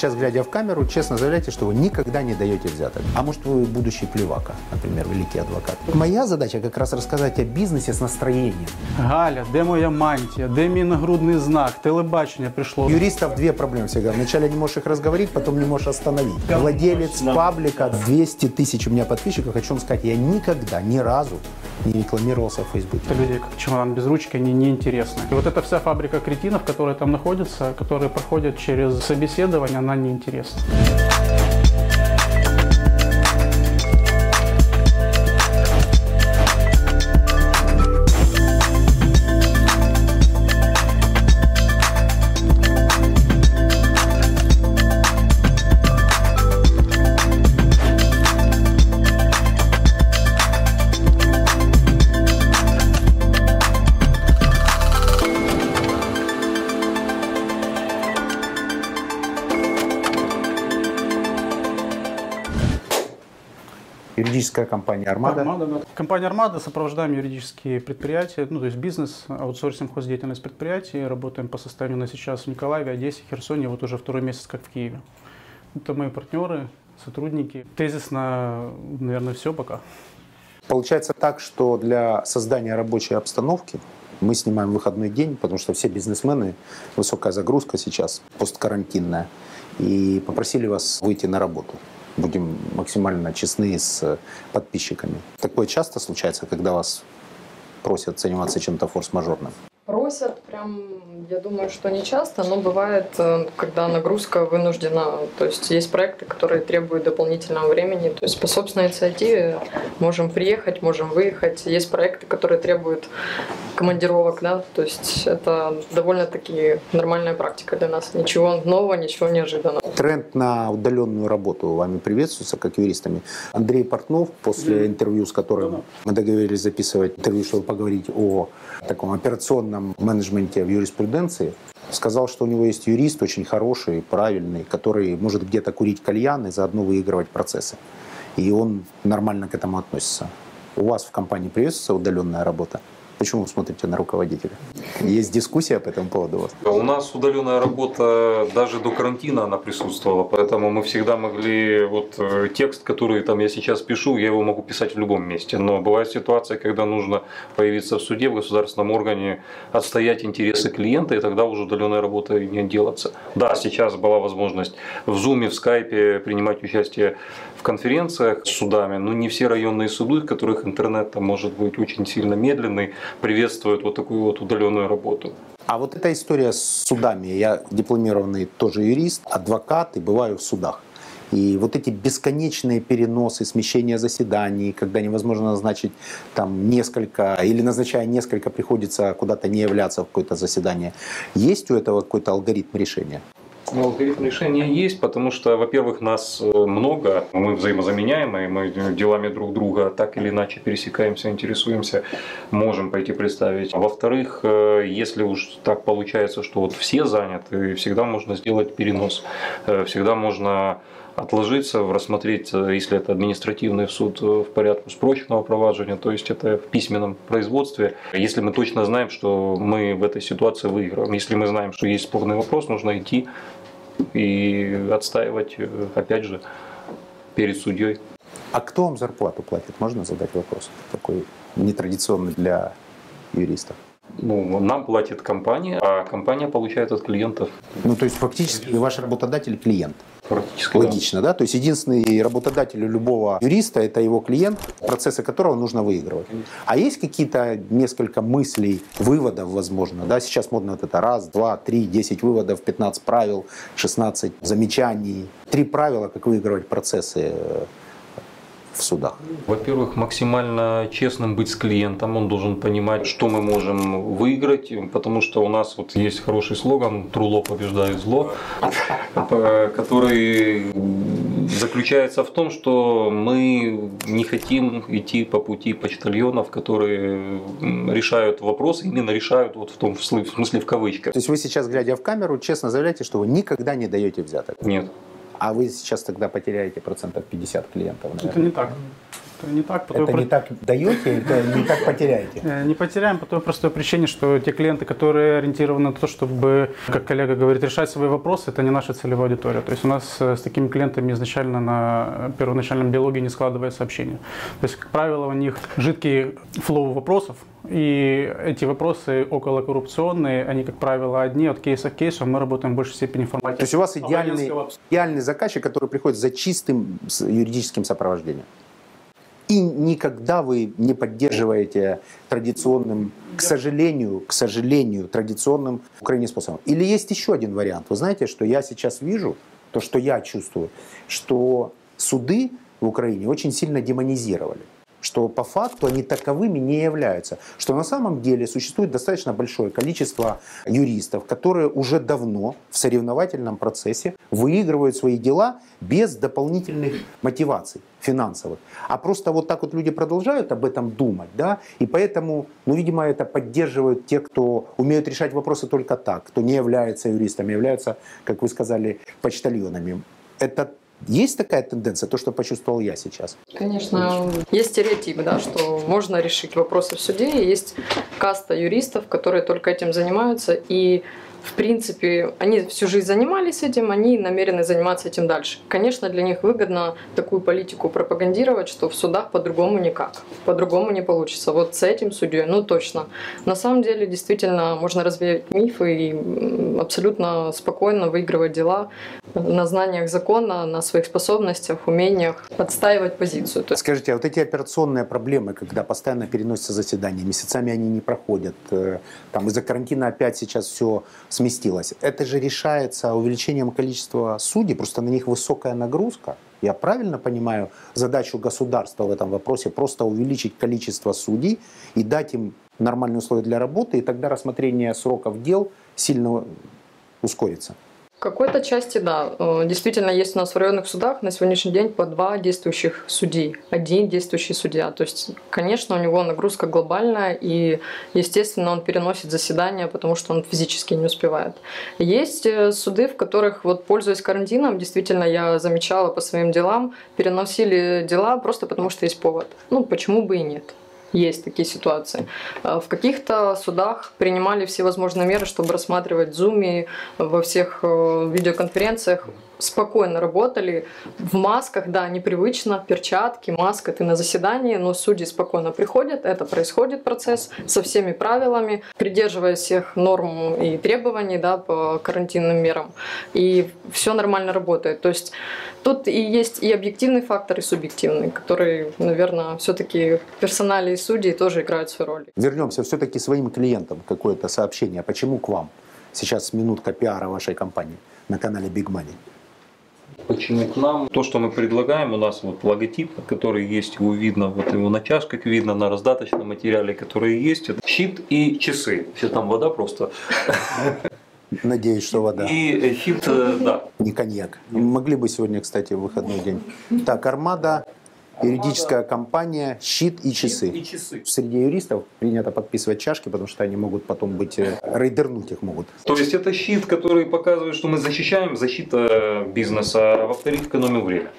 сейчас, глядя в камеру, честно заявляете, что вы никогда не даете взяток. А может, вы будущий плевака, например, великий адвокат. Моя задача как раз рассказать о бизнесе с настроением. Галя, де моя мантія, де мій нагрудний знак, телебачення прийшло. У юристов две проблемы всегда. Вначале не можешь их разговорить, потом не можешь остановить. Владелец паблика 200 тысяч у меня подписчиков. Хочу вам сказать, я никогда, ни разу не рекламировался в Фейсбуке. Это люди, как чемодан без ручки, они неинтересны. И вот эта вся фабрика кретинов, которые там находятся, которые проходят через собеседование, она неинтересна. Юридическая компания «Армада». Армада, да. Компания «Армада» сопровождаем юридические предприятия, ну, то есть бизнес, аутсорсим хоздеятельность предприятий. Работаем по состоянию на сейчас в Николаеве, Одессе, Херсоне, вот уже второй месяц как в Киеве. Это мои партнеры, сотрудники. Тезисно, наверное, все пока. Получается так, что для создания рабочей обстановки мы снимаем выходной день, потому что все бизнесмены, высокая загрузка сейчас, посткарантинная, и попросили вас выйти на работу. Будем максимально честны с подписчиками. Такое часто случается, когда вас просят заниматься чем-то форс-мажорным? Просят прям, я думаю, что не часто, но бывает, э, когда нагрузка вынуждена. То есть есть проекты, которые требуют дополнительного времени. То есть по собственной инициативе можем приехать, можем выехать. Есть проекты, которые требуют командировок, да. То есть это довольно-таки нормальная практика для нас. Ничего нового, ничего неожиданного. Тренд на удаленную работу вами приветствуется, как юристами. Андрей Портнов, после интервью, с которым мы договорились записывать интервью, чтобы поговорить о таком операционном менеджменте в юриспруденции, сказал, что у него есть юрист очень хороший, правильный, который может где-то курить кальян и заодно выигрывать процессы. И он нормально к этому относится. У вас в компании приветствуется удаленная работа? Почему вы смотрите на руководителя? Есть дискуссия по этому поводу у вас? У нас удаленная работа даже до карантина она присутствовала, поэтому мы всегда могли вот э, текст, который там я сейчас пишу, я его могу писать в любом месте. Но бывает ситуация, когда нужно появиться в суде, в государственном органе, отстоять интересы клиента, и тогда уже удаленная работа не делаться. Да, сейчас была возможность в Zoom, в Skype принимать участие в конференциях с судами, но не все районные суды, в которых интернет там может быть очень сильно медленный, приветствуют вот такую вот удаленную работу. А вот эта история с судами. Я дипломированный тоже юрист, адвокат и бываю в судах. И вот эти бесконечные переносы, смещения заседаний, когда невозможно назначить там несколько, или назначая несколько, приходится куда-то не являться в какое-то заседание. Есть у этого какой-то алгоритм решения? Ну, алгоритм решения есть, потому что, во-первых, нас э, много, мы взаимозаменяемые, мы делами друг друга так или иначе пересекаемся, интересуемся, можем пойти представить. Во-вторых, э, если уж так получается, что вот все заняты, всегда можно сделать перенос, э, всегда можно отложиться, рассмотреть, если это административный суд в порядку спрощенного проваджения, то есть это в письменном производстве. Если мы точно знаем, что мы в этой ситуации выигрываем, если мы знаем, что есть спорный вопрос, нужно идти и отстаивать, опять же, перед судьей. А кто вам зарплату платит? Можно задать вопрос такой нетрадиционный для юристов? Ну, нам платит компания, а компания получает от клиентов. Ну, то есть фактически ваш работодатель клиент. Практически. Логично, да. да? То есть единственный работодатель любого юриста это его клиент, процессы которого нужно выигрывать. А есть какие-то несколько мыслей, выводов, возможно, да? Сейчас модно вот это раз, два, три, десять выводов, 15 правил, 16 замечаний. Три правила, как выигрывать процессы в судах? Во-первых, максимально честным быть с клиентом. Он должен понимать, что мы можем выиграть, потому что у нас вот есть хороший слоган «Труло побеждает зло», который заключается в том, что мы не хотим идти по пути почтальонов, которые решают вопросы, именно решают вот в том смысле в кавычках. То есть вы сейчас, глядя в камеру, честно заявляете, что вы никогда не даете взяток? Нет. А вы сейчас тогда потеряете процентов 50 клиентов, наверное. Это не так. Это не так. Это не так даете, это не так потеряете? Э, не потеряем по той простой причине, что те клиенты, которые ориентированы на то, чтобы, как коллега говорит, решать свои вопросы, это не наша целевая аудитория. То есть у нас э, с такими клиентами изначально на первоначальном диалоге не складывается общение. То есть, как правило, у них жидкий флоу вопросов, и эти вопросы около коррупционные, они, как правило, одни от кейса к кейсу, мы работаем в большей степени формально. То есть у вас идеальный, идеальный заказчик, который приходит за чистым юридическим сопровождением. И никогда вы не поддерживаете традиционным, к сожалению, к сожалению, традиционным Украине способом. Или есть еще один вариант. Вы знаете, что я сейчас вижу, то, что я чувствую, что суды в Украине очень сильно демонизировали что по факту они таковыми не являются. Что на самом деле существует достаточно большое количество юристов, которые уже давно в соревновательном процессе выигрывают свои дела без дополнительных мотиваций финансовых. А просто вот так вот люди продолжают об этом думать, да, и поэтому, ну, видимо, это поддерживают те, кто умеют решать вопросы только так, кто не является юристами, являются, как вы сказали, почтальонами. Это есть такая тенденция, то, что почувствовал я сейчас? Конечно. Есть стереотип, да, что можно решить вопросы в суде. Есть каста юристов, которые только этим занимаются. И в принципе, они всю жизнь занимались этим, они намерены заниматься этим дальше. Конечно, для них выгодно такую политику пропагандировать, что в судах по-другому никак, по-другому не получится. Вот с этим судьей, ну точно. На самом деле, действительно, можно развеять мифы и абсолютно спокойно выигрывать дела на знаниях закона, на своих способностях, умениях отстаивать позицию. Скажите, а вот эти операционные проблемы, когда постоянно переносятся заседания, месяцами они не проходят, э, там из-за карантина опять сейчас все сместилось. Это же решается увеличением количества судей, просто на них высокая нагрузка. Я правильно понимаю задачу государства в этом вопросе просто увеличить количество судей и дать им нормальные условия для работы, и тогда рассмотрение сроков дел сильно ускорится. Какой-то части, да. Э, действительно, есть у нас в районных судах на сегодняшний день по два действующих судей, один действующий судья. То есть, конечно, у него нагрузка глобальная, и, естественно, он переносит заседания, потому что он физически не успевает. Есть э, суды, в которых, вот, пользуясь карантином, действительно, я замечала по своим делам, переносили дела просто потому, что есть повод. Ну, почему бы и нет. Есть такие ситуации. А в каких-то судах принимали все возможные меры, чтобы рассматривать в Zoom, во всех э, видеоконференциях спокойно работали в масках, да, непривычно, перчатки, маска, ты на заседании, но судьи спокойно приходят, это происходит процесс со всеми правилами, придерживаясь всех норм и требований, да, по карантинным мерам, и все нормально работает. То есть тут и есть и объективный фактор, и субъективный, который, наверное, все-таки персонали и судьи тоже играют свою роль. Вернемся все-таки своим клиентам какое-то сообщение. Почему к вам? Сейчас минутка пиара вашей компании на канале Big Money. Почему к нам? То, что мы предлагаем, у нас вот логотип, который есть, его видно, вот его на чашках видно, на раздаточном материале, который есть. Это щит и часы. Все там вода просто. Надеюсь, что вода. И щит, э, да. Не коньяк. Могли бы сегодня, кстати, выходной день. Так, армада юридическая компания, щит и часы. и часы. Среди юристов принято подписывать чашки, потому что они могут потом быть, э, рейдернуть их могут. То есть это щит, который показывает, что мы защищаем защита бизнеса, а во-вторых, экономим время.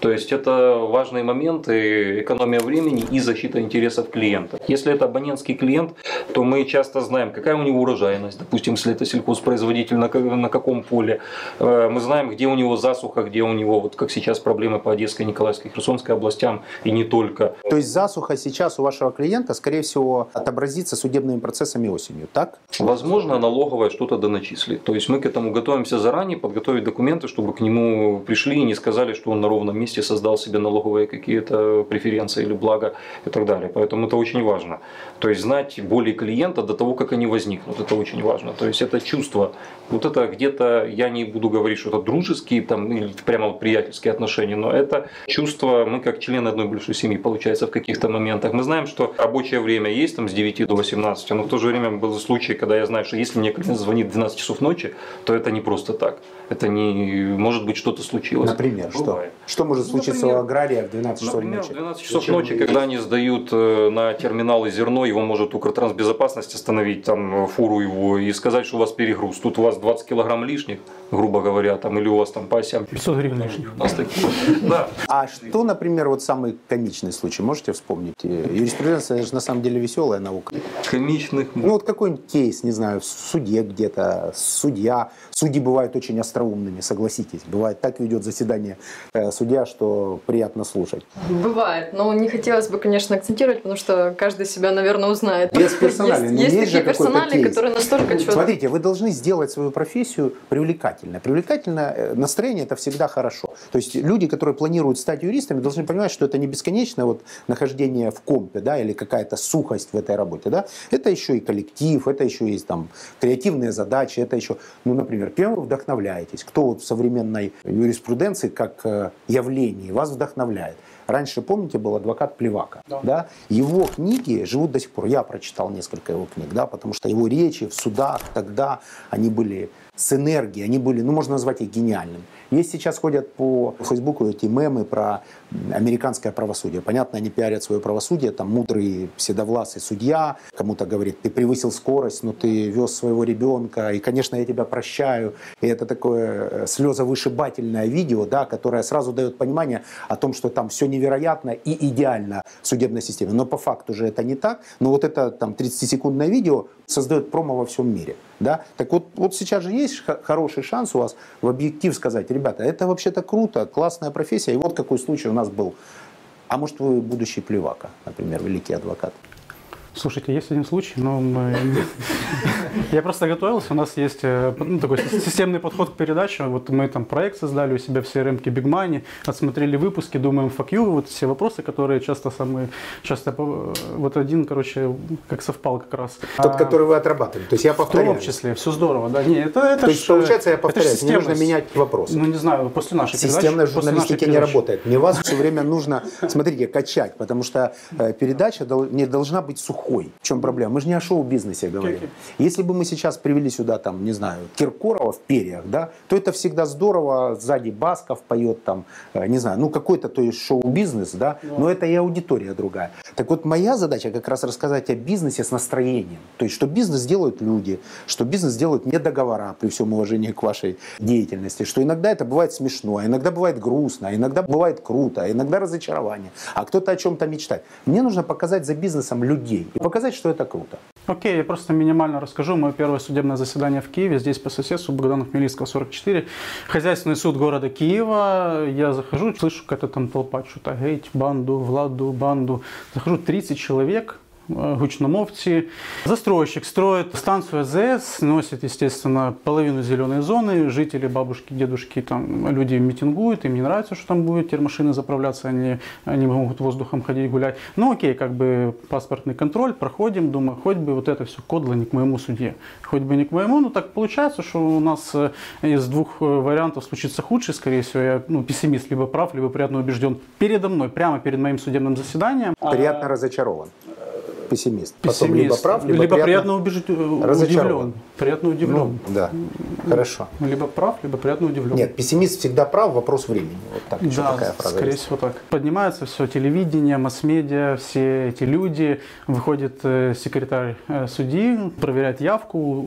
То есть это важные моменты, экономия времени и защита интересов клиента. Если это абонентский клиент, то мы часто знаем, какая у него урожайность, допустим, если это сельхозпроизводитель, на, каком поле. Э, мы знаем, где у него засуха, где у него, вот как сейчас проблемы по Одесской, Николаевской, Херсонской областям и не только. То есть засуха сейчас у вашего клиента, скорее всего, отобразится судебными процессами осенью, так? Возможно, налоговая что-то доначислит. То есть мы к этому готовимся заранее, подготовить документы, чтобы к нему пришли и не сказали, что он на ровном месте месте создал себе налоговые какие-то преференции или блага и так далее. Поэтому это очень важно. То есть знать боли клиента до того, как они возникнут, это очень важно. То есть это чувство, вот это где-то, я не буду говорить, что это дружеские там, или прямо вот приятельские отношения, но это чувство, мы как члены одной большой семьи, получается, в каких-то моментах. Мы знаем, что рабочее время есть там с 9 до 18, но в то же время был случай, когда я знаю, что если мне клиент звонит в 12 часов ночи, то это не просто так. Это не может быть что-то случилось. Например, Бывает. что? Что может Ну, случиться например, у агрария в 12 часов Например, ночи? в 12 часов Зачем ночи, когда они сдают э, на терминалы зерно, его может Укртрансбезопасность остановить, там, э, фуру его, и сказать, что у вас перегруз. Тут у вас 20 килограмм лишних, грубо говоря, там, или у вас там по осям 500 гривен лишних. у нас такие. Да. А что, например, вот самый комичный случай, можете вспомнить? Э, Юриспруденция это же на самом деле веселая наука. Комичных. Ну вот какой-нибудь кейс, не знаю, в суде где-то, судья. Судьи бывают очень остроумными, согласитесь. Бывает так ведет заседание э, судья, что приятно слушать. Бывает, но не хотелось бы, конечно, акцентировать, потому что каждый себя, наверное, узнает. Без персонали. Есть, есть есть такие персонали, кейс. которые настолько четко... Смотрите, вы должны сделать свою профессию привлекательной. Привлекательное э, настроение – это всегда хорошо. То есть люди, которые планируют стать юристами, должны понимать, что это не бесконечное вот нахождение в компе, да, или какая-то сухость в этой работе, да. Это еще и коллектив, это еще есть там креативные задачи, это еще, ну, например, первым вы вдохновляетесь. Кто вот в современной юриспруденции как э, явлении вас вдохновляет? Раньше, помните, был адвокат Плевака. Да. Его книги живут до сих пор. Я прочитал несколько его книг, да, потому что его речи в судах тогда, они были с энергией, они были, ну, можно назвать их гениальными. Есть сейчас ходят по Фейсбуку эти мемы про американское правосудие. Понятно, они пиарят свое правосудие, там мудрый седовласый судья кому-то говорит, ты превысил скорость, но ты вез своего ребенка, и, конечно, я тебя прощаю. И это такое э, слезовышибательное видео, да, которое сразу дает понимание о том, что там все невероятно и идеально в судебной системе. Но по факту же это не так. Но вот это там 30-секундное видео создает промо во всем мире. Да? Так вот, вот сейчас же есть хороший шанс у вас в объектив сказать, ребята, это вообще-то круто, классная профессия. И вот какой случай у нас был. А может, вы будущий плевака, например, великий адвокат? Слушайте, есть один случай, но мы... я просто готовился. У нас есть э, ну, такой системный подход к передаче. Вот мы там проект создали у себя в CRM Big Money, отсмотрели выпуски, думаем, fuck you, вот все вопросы, которые часто самые... Часто, э, вот один, короче, как совпал как раз. Тот, А, который вы отрабатываете. То есть я В том повторяю. числе, все здорово, да. Не, это, это То есть, ж, получается, я это ж повторяюсь, не нужно менять вопрос. Ну, не знаю, после нашей Системная передачи. журналистика не работает. Мне вас все время нужно, смотрите, качать, потому что э, передача не должна быть сухой. В чем проблема? Мы же не о шоу-бизнесе говорим. Окей. Если бы мы сейчас привели сюда, там, не знаю, Киркорова в перьях, да, то это всегда здорово. Сзади Басков поет, там, э, не знаю, ну какой-то то есть шоу-бизнес, да, но это и аудитория другая. Так вот, моя задача как раз рассказать о бизнесе с настроением. То есть, что бизнес делают люди, что бизнес делают не договора, при всем уважении к вашей деятельности, что иногда это бывает смешно, а иногда бывает грустно, а иногда бывает круто, а иногда разочарование, а кто-то о чем-то мечтает. Мне нужно показать за бизнесом людей и показать, что это круто. Окей, я просто минимально расскажу. Мое первое судебное заседание в Киеве, здесь по соседству Богдана Хмельницкого, 44. Хозяйственный суд города Киева. Я захожу, слышу, какая-то там толпа, что-то геть, банду, владу, банду. Захожу, 30 человек, гучномовцы. Застройщик строит станцию АЗС, носит, естественно, половину зеленой зоны. Жители, бабушки, дедушки, там люди митингуют, им не нравится, что там будет теперь машины заправляться, они, они могут воздухом ходить, гулять. Ну окей, как бы паспортный контроль, проходим, думаю, хоть бы вот это все кодло не к моему суде. Хоть бы не к моему, но так получается, что у нас э, из двух э, вариантов случится худший, скорее всего, я ну, пессимист, либо прав, либо приятно убежден передо мной, прямо перед моим судебным заседанием. Приятно разочарован Пессимист. Потом Пессимист. либо прав, либо, приятно, приятно убежд- разочарован. удивлен. Приятно удивлен. Ну, да, хорошо. Либо прав, либо приятно удивлен. Нет, пессимист всегда прав, вопрос времени. Вот так еще Да, такая фраза скорее есть. всего так. Поднимается все телевидение, масс-медиа, все эти люди. Выходит э, секретарь э, судьи, проверяет явку,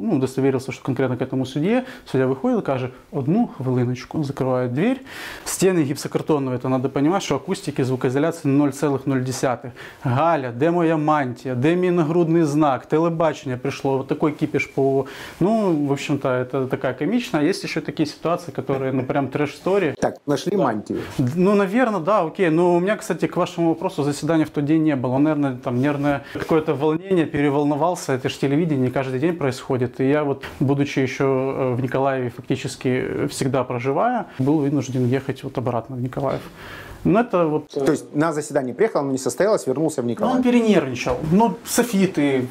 ну, удостоверился, что конкретно к этому судье. Судья выходит, каже, одну хвилиночку, закрывает дверь. Стены гипсокартонные, это надо понимать, що акустики, звукоізоляції 0,0. Галя, де моя мантія, де мій нагрудний знак, телебачення пришло, вот такой кипиш по... Ну, в общем-то, это такая комичная. Есть еще такие ситуации, которые, ну, прям трэш-стори. Так, нашли мантию. Ну, наверное, да, окей. Но у меня, кстати, к вашему вопросу заседания в тот день не было. Наверное, там нервное какое-то волнение, переволновался. Это же телевидение каждый день происходит. И я вот, будучи еще в Николаеве, фактически всегда проживая, был вынужден ехать вот обратно в Николаев. Ну, это вот... То есть на заседание приехал, оно не состоялось, вернулся в Ну, Николаев. он перенервничал. Ну, софиты,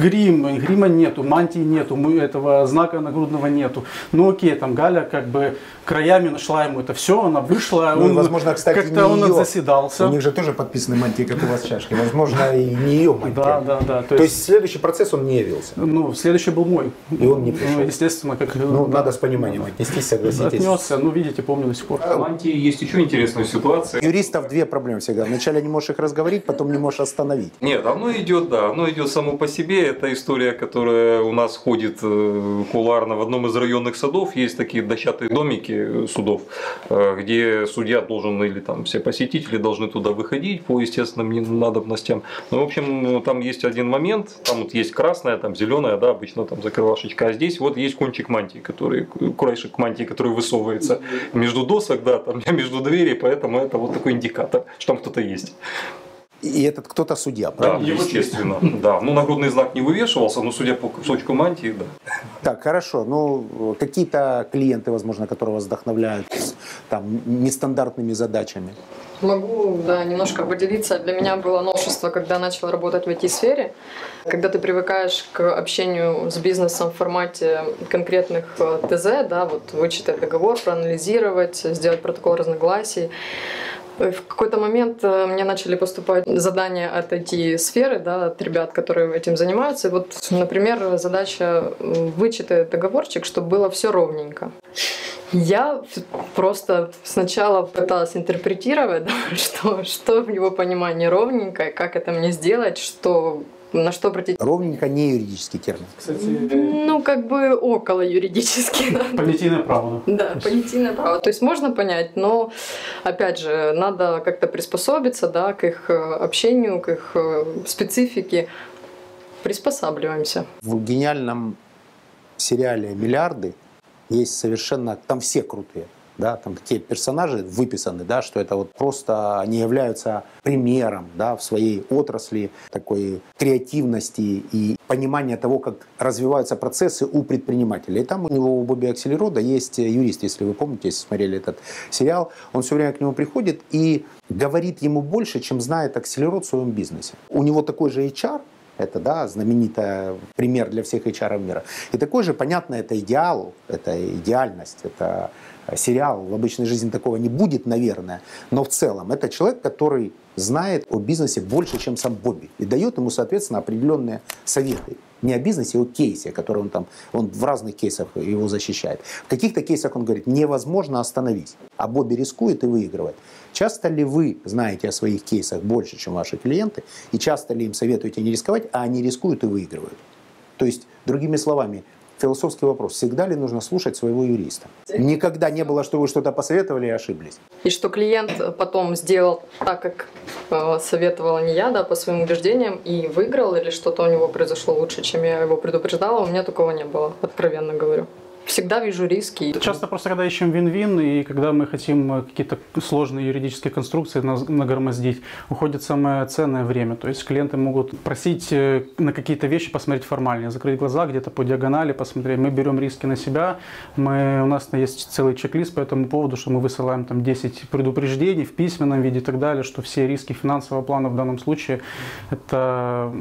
грим, грима нету, мантии нету, мы этого знака нагрудного нету. Ну, окей, там Галя как бы краями нашла ему это все, она вышла, Ну, он возможно, кстати, как-то не он её. заседался. У них же тоже подписаны мантии, как у вас чашки. Возможно, и не ее мантия. Да, да, да. То есть следующий процесс он не явился. ну, следующий был мой. И он не пришел. Ну, естественно, как... Ну, надо с пониманием отнестись, согласитесь. Отнесся, ну, видите, помню до сих пор. В Мантии есть еще интересная ситуация. У юристов две проблемы всегда. Вначале не можешь их разговорить, потом не можешь остановить. Нет, оно идет, да, оно идет само по себе. Это история, которая у нас ходит э, куларно. В одном из районных садов есть такие дощатые домики судов, э, где судья должен или там все посетители должны туда выходить по естественным надобностям. Ну, в общем, там есть один момент, там вот есть красная, там зеленая, да, обычно там закрывашечка, а здесь вот есть кончик мантии, который, краешек мантии, который высовывается между досок, да, там между дверей, поэтому это вот такой индикатор, что там кто-то есть. И этот кто-то судья, Да, правильно? естественно. Да, ну нагрудный знак не вывешивался, но судя по кусочку мантии, да. Так, хорошо. Ну, какие-то клиенты, возможно, которые вас вдохновляют с там, нестандартными задачами. Могу, да, немножко поделиться. Для меня было новшество, когда начала работать в IT-сфере. Когда ты привыкаешь к общению с бизнесом в формате конкретных э, ТЗ, да, вот вычитать договор, проанализировать, сделать протокол разногласий. В какой-то момент э, мне начали поступать задания от IT-сферы, да, от ребят, которые этим занимаются. И вот, например, задача вычитать договорчик, чтобы было все ровненько. Я просто сначала пыталась интерпретировать, да, что, что в его понимании ровненько, как это мне сделать, что, на что обратить. Ровненько не юридический термин. Кстати, Ну, как бы около юридически, да. понятийное право. да. Да, понятийное право. То есть можно понять, но опять же, надо как-то приспособиться да, к их э, общению, к их э, специфике. Приспосабливаемся. В гениальном сериале «Миллиарды» есть совершенно... Там все крутые. Да, там такие персонажи выписаны, да, что это вот просто они являются примером да, в своей отрасли такой креативности и понимания того, как развиваются процессы у предпринимателей. И там у него, у Бобби Акселерода, есть юрист, если вы помните, если смотрели этот сериал, он все время к нему приходит и говорит ему больше, чем знает Акселерод в своем бизнесе. У него такой же HR, это да, знаменитый пример для всех HR мира. И такой же, понятно, это идеал, это идеальность, это сериал. В обычной жизни такого не будет, наверное. Но в целом это человек, который знает о бизнесе больше, чем сам Бобби. И дает ему, соответственно, определенные советы. Не о бизнесе, а о кейсе, который он там, он в разных кейсах его защищает. В каких-то кейсах он говорит, невозможно остановить. А Бобби рискует и выигрывает. Часто ли вы знаете о своих кейсах больше, чем ваши клиенты? И часто ли им советуете не рисковать, а они рискуют и выигрывают? То есть, другими словами, философский вопрос. Всегда ли нужно слушать своего юриста? Никогда не было, что вы что-то посоветовали и ошиблись. И что клиент потом сделал так, как э, советовала не я, да, по своим убеждениям, и выиграл, или что-то у него произошло лучше, чем я его предупреждала, у меня такого не было, откровенно говорю. Всегда вижу риски. Часто просто, когда ищем вин-вин, и когда мы хотим э, какие-то сложные юридические конструкции нагромоздить, уходит самое ценное время. То есть клиенты могут просить э, на какие-то вещи посмотреть формальнее, закрыть глаза, где-то по диагонали посмотреть. Мы берем риски на себя, мы, у нас есть целый чек-лист по этому поводу, что мы высылаем там 10 предупреждений в письменном виде и так далее, что все риски финансового плана в данном случае это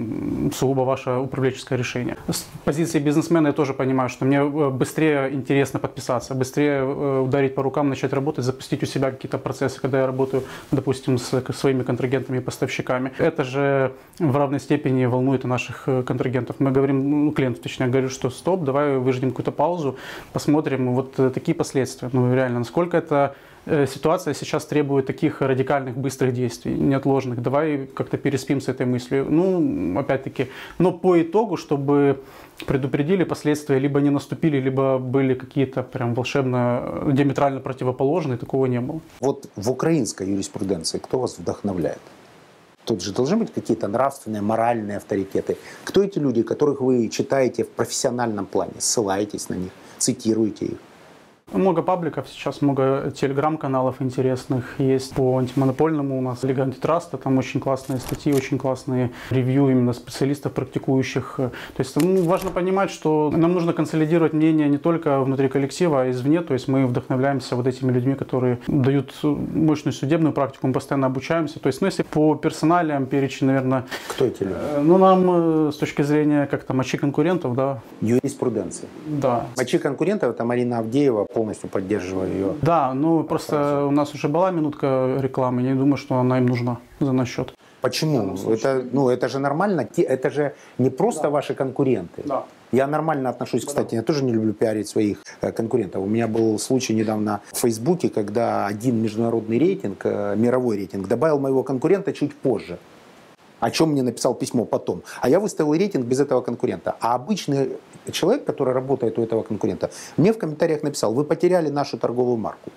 сугубо ваше управленческое решение. С позиции бизнесмена я тоже понимаю, что мне э, быстрее интересно подписаться, быстрее э, ударить по рукам, начать работать, запустить у себя какие-то процессы, когда я работаю, допустим, с своими контрагентами и поставщиками. Это же в равной степени волнует и наших э, контрагентов. Мы говорим, ну, клиенту точнее, говорю, что стоп, давай выждем какую-то паузу, посмотрим вот э, такие последствия. Ну, реально, насколько это ситуация сейчас требует таких радикальных, быстрых действий, неотложных. Давай как-то переспим с этой мыслью. Ну, опять-таки, но по итогу, чтобы предупредили последствия, либо не наступили, либо были какие-то прям волшебно, э, диаметрально противоположные, такого не было. Вот в украинской юриспруденции кто вас вдохновляет? Тут же должны быть какие-то нравственные, моральные авторитеты. Кто эти люди, которых вы читаете в профессиональном плане, ссылаетесь на них, цитируете их? Много пабликов сейчас, много телеграм-каналов интересных есть по антимонопольному у нас Лига антитраста, там очень классные статьи, очень классные ревью именно специалистов, практикующих. То есть ну, важно понимать, что нам нужно консолидировать мнение не только внутри коллектива, а извне, то есть мы вдохновляемся вот этими людьми, которые дают мощную судебную практику, мы постоянно обучаемся. То есть, ну, если по персоналиям перечень, наверное... Кто эти люди? Э, ну, нам э, с точки зрения как-то мочи конкурентов, да. Юриспруденции. Да. Мочи конкурентов, это Марина Авдеева, полностью поддерживаю ее. Да, ну просто у нас уже была минутка рекламы, я не думаю, что она им нужна за наш счет. Почему? Это, ну, это же нормально, это же не просто да. ваши конкуренты. Да. Я нормально отношусь, кстати, я тоже не люблю пиарить своих э, конкурентов. У меня был случай недавно в Фейсбуке, когда один международный рейтинг, э, мировой рейтинг, добавил моего конкурента чуть позже о чем мне написал письмо потом. А я выставил рейтинг без этого конкурента. А обычный человек, который работает у этого конкурента, мне в комментариях написал, вы потеряли нашу торговую марку.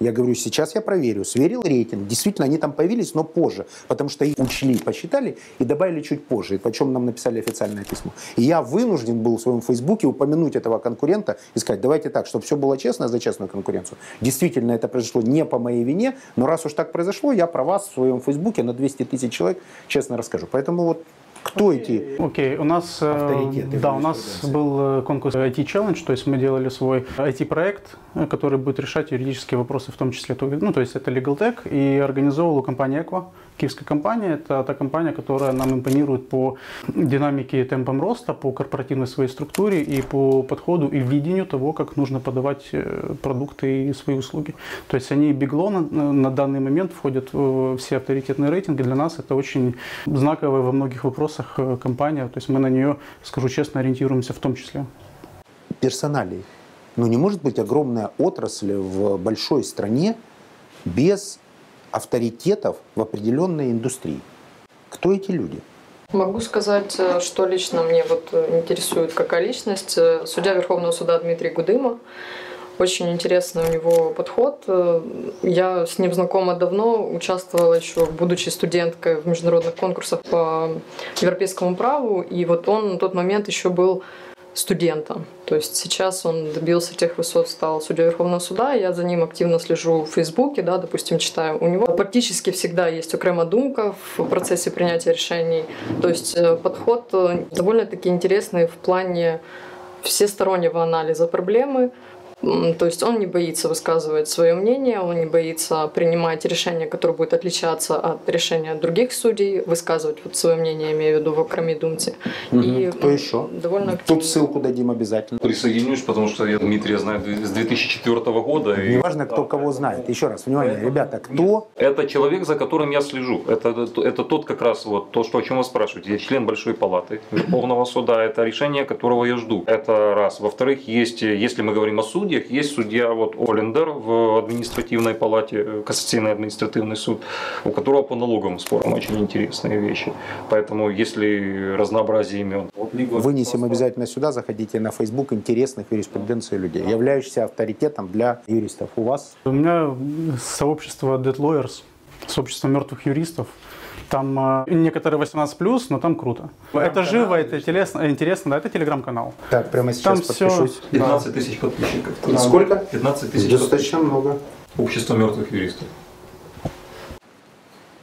Я говорю, сейчас я проверю. Сверил рейтинг. Действительно, они там появились, но позже. Потому что их учли, посчитали и добавили чуть позже. И чем нам написали официальное письмо. И я вынужден был в своем фейсбуке упомянуть этого конкурента и сказать, давайте так, чтобы все было честно за честную конкуренцию. Действительно, это произошло не по моей вине, но раз уж так произошло, я про вас в своем фейсбуке на 200 тысяч человек честно расскажу. Поэтому вот кто эти Окей, у нас, э, авторитеты? Да, у нас был э, конкурс IT Challenge, то есть мы делали свой IT-проект, э, который будет решать юридические вопросы, в том числе, ну, то есть это Legal Tech, и организовывала компания Equa. Киевская компания – это та компания, которая нам импонирует по динамике и темпам роста, по корпоративной своей структуре и по подходу и видению того, как нужно подавать продукты и свои услуги. То есть они бигло на, на данный момент входят в все авторитетные рейтинги. Для нас это очень знаковое во многих вопросах э, компания, то есть мы на нее, скажу честно, ориентируемся в том числе. Персоналей. Ну не может быть огромная отрасль в большой стране без авторитетов в определенной индустрии. Кто эти люди? Могу сказать, э, что лично мне вот э, интересует какая личность. Судья Верховного суда Дмитрий Гудыма. Очень интересный у него подход. Я с ним знакома давно, участвовала еще, будучи студенткой в международных конкурсах по европейскому праву, и вот он на тот момент еще был студентом. То есть сейчас он добился тех высот, стал судьей Верховного суда. Я за ним активно слежу в Фейсбуке, да, допустим, читаю. У него практически всегда есть окрема думка в процессе принятия решений. То есть э, подход э, довольно-таки интересный в плане всестороннего анализа проблемы, то есть он не боится высказывать свое мнение, он не боится принимать решение, которое будет отличаться от решения других судей, высказывать вот свое мнение, имею в виду в окроме думте. Угу. И Кто еще? Довольно Тут ссылку дадим обязательно. Присоединюсь, потому что я Дмитрия знаю с 2004 года. И... Неважно, кто кого знает. Еще раз, внимание, ребята, кто? Это человек, за которым я слежу. Это, это тот как раз вот то, что, о чем вы спрашиваете. Я член Большой Палаты Верховного Суда. Это решение, которого я жду. Это раз. Во-вторых, есть, если мы говорим о суде, судьях есть судья вот Олендер в административной палате, э, Кассационный административный суд, у которого по налоговым спорам очень интересные вещи. Поэтому если разнообразие имен. Вынесем обязательно сюда, заходите на Facebook интересных юриспруденции людей, являющихся авторитетом для юристов. У вас? У меня сообщество Dead Lawyers, сообщество мертвых юристов. Там э, некоторые 18 плюс, но там круто. Это живо, это интересно, интересно, да, это телеграм-канал. Так, прямо сейчас там подпишусь. Все, 15 тысяч подписчиков. Сколько? 15 тысяч. Достаточно много. Общество мертвых юристов.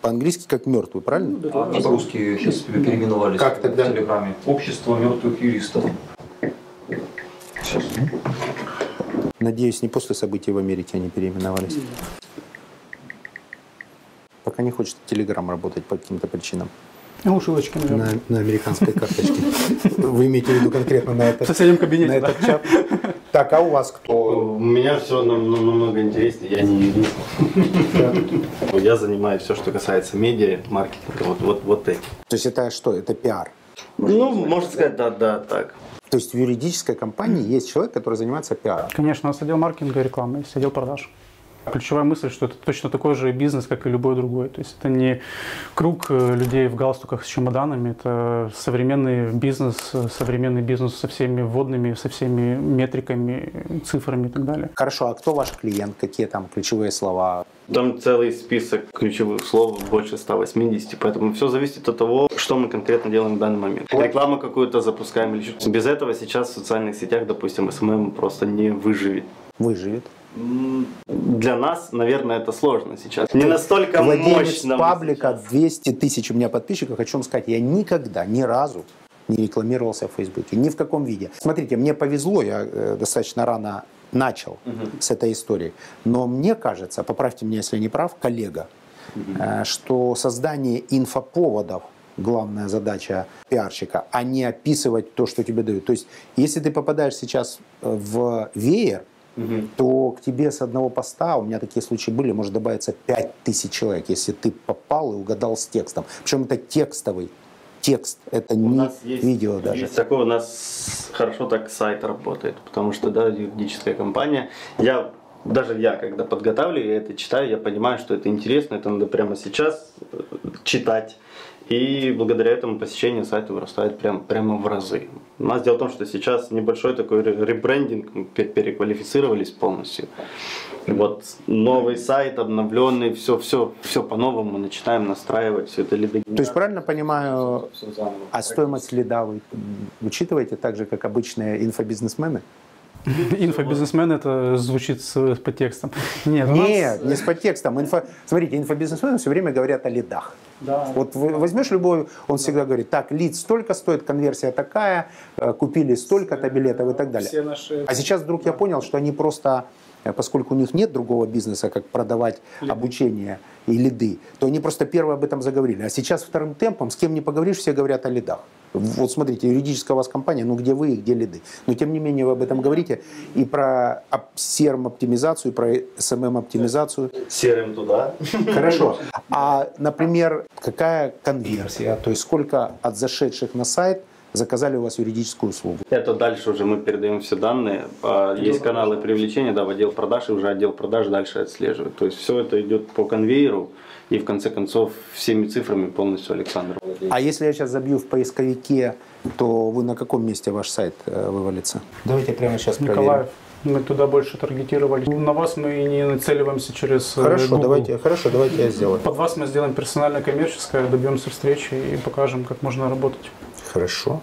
По-английски как мертвый, правильно? Ну, да, а по-русски сейчас переименовались как тогда? в Телеграме. Общество мертвых юристов. Сейчас. Надеюсь, не после событий в Америке они переименовались пока не хочет Telegram работать по каким-то причинам. Ну, ссылочки, наверное. На, на американской карточке. Вы имеете в виду конкретно на этот, в соседнем кабинете, на этот чат? Так, а у вас кто? У меня все намного интереснее, я не юрист. Я занимаюсь все, что касается медиа, маркетинга, вот, вот, вот эти. То есть это что, это пиар? Ну, можно сказать, да, да, так. То есть в юридической компании есть человек, который занимается пиаром? Конечно, у нас отдел маркетинга и рекламы, есть отдел продаж. Ключевая мысль, что это точно такой же бизнес, как и любой другой. То есть это не круг э, людей в галстуках с чемоданами, это современный бизнес, современный бизнес со всеми вводными, со всеми метриками, цифрами и так далее. Хорошо, а кто ваш клиент? Какие там ключевые слова? Там целый список ключевых слов, больше 180, поэтому все зависит от того, что мы конкретно делаем в данный момент. Рекламу какую-то запускаем или что Без этого сейчас в социальных сетях, допустим, СММ просто не выживет. Выживет. Для нас, наверное, это сложно сейчас. Не настолько Владелец мощно. паблика 200 тысяч у меня подписчиков. Хочу вам сказать, я никогда, ни разу не рекламировался в Фейсбуке. Ни в каком виде. Смотрите, мне повезло, я э, достаточно рано начал с этой истории. Но мне кажется, поправьте меня, если я не прав, коллега, э, что создание инфоповодов главная задача пиарщика, а не описывать то, что тебе дают. То есть, если ты попадаешь сейчас э, в веер, то к тебе с одного поста, у меня такие случаи были, может добавиться 5000 человек, если ты попал и угадал с текстом. Причем это текстовый текст, это У не есть, видео даже. Есть такое, у нас хорошо так сайт работает, потому что, да, юридическая компания. Я даже я, когда подготавливаю, я это читаю, я понимаю, что это интересно, это надо прямо сейчас э, читать. И благодаря этому посещение сайта вырастает прям, прямо в разы. У нас дело в том, что сейчас небольшой такой ре- ребрендинг, мы пе- переквалифицировались полностью. Вот новый сайт, обновленный, все, все, все по-новому начинаем настраивать, все это либо... То есть правильно понимаю, а стоимость лида вы учитываете так же, как обычные инфобизнесмены? Инфобизнесмен это звучит с, по текстам. Нет, Нет, не с подтекстом. Инфо... Смотрите, инфобизнесмены все время говорят о лидах. Да. Вот вы возьмешь любой, он всегда говорит, так, лид столько стоит, конверсия такая, э, купили столько-то билетов и так далее. Все наши... А сейчас вдруг я понял, что они просто, поскольку у них нет другого бизнеса, как продавать обучение и лиды, то они просто первые об этом заговорили. А сейчас вторым темпом, с кем не поговоришь, все говорят о лидах. Вот смотрите, юридическая у вас компания, ну где вы и где лиды. Но тем не менее вы об этом говорите. И про CRM-оптимизацию, и про SMM-оптимизацию. Серым туда. Хорошо. А, например, какая конверсия? То есть сколько от зашедших на сайт заказали у вас юридическую услугу? Это дальше уже мы передаем все данные. А, Есть каналы привлечения, да, в отдел продаж, и уже отдел продаж дальше отслеживает. То есть все это идет по конвейеру, и в конце концов всеми цифрами полностью Александр. А если я сейчас забью в поисковике, то вы на каком месте ваш сайт э, вывалится? Давайте прямо сейчас Николаев. Мы туда больше таргетировали. На вас мы не нацеливаемся через э, Хорошо, Google. давайте, хорошо, давайте я сделаю. Под вас мы сделаем персонально коммерческое, добьемся встречи и покажем, как можно работать. Хорошо.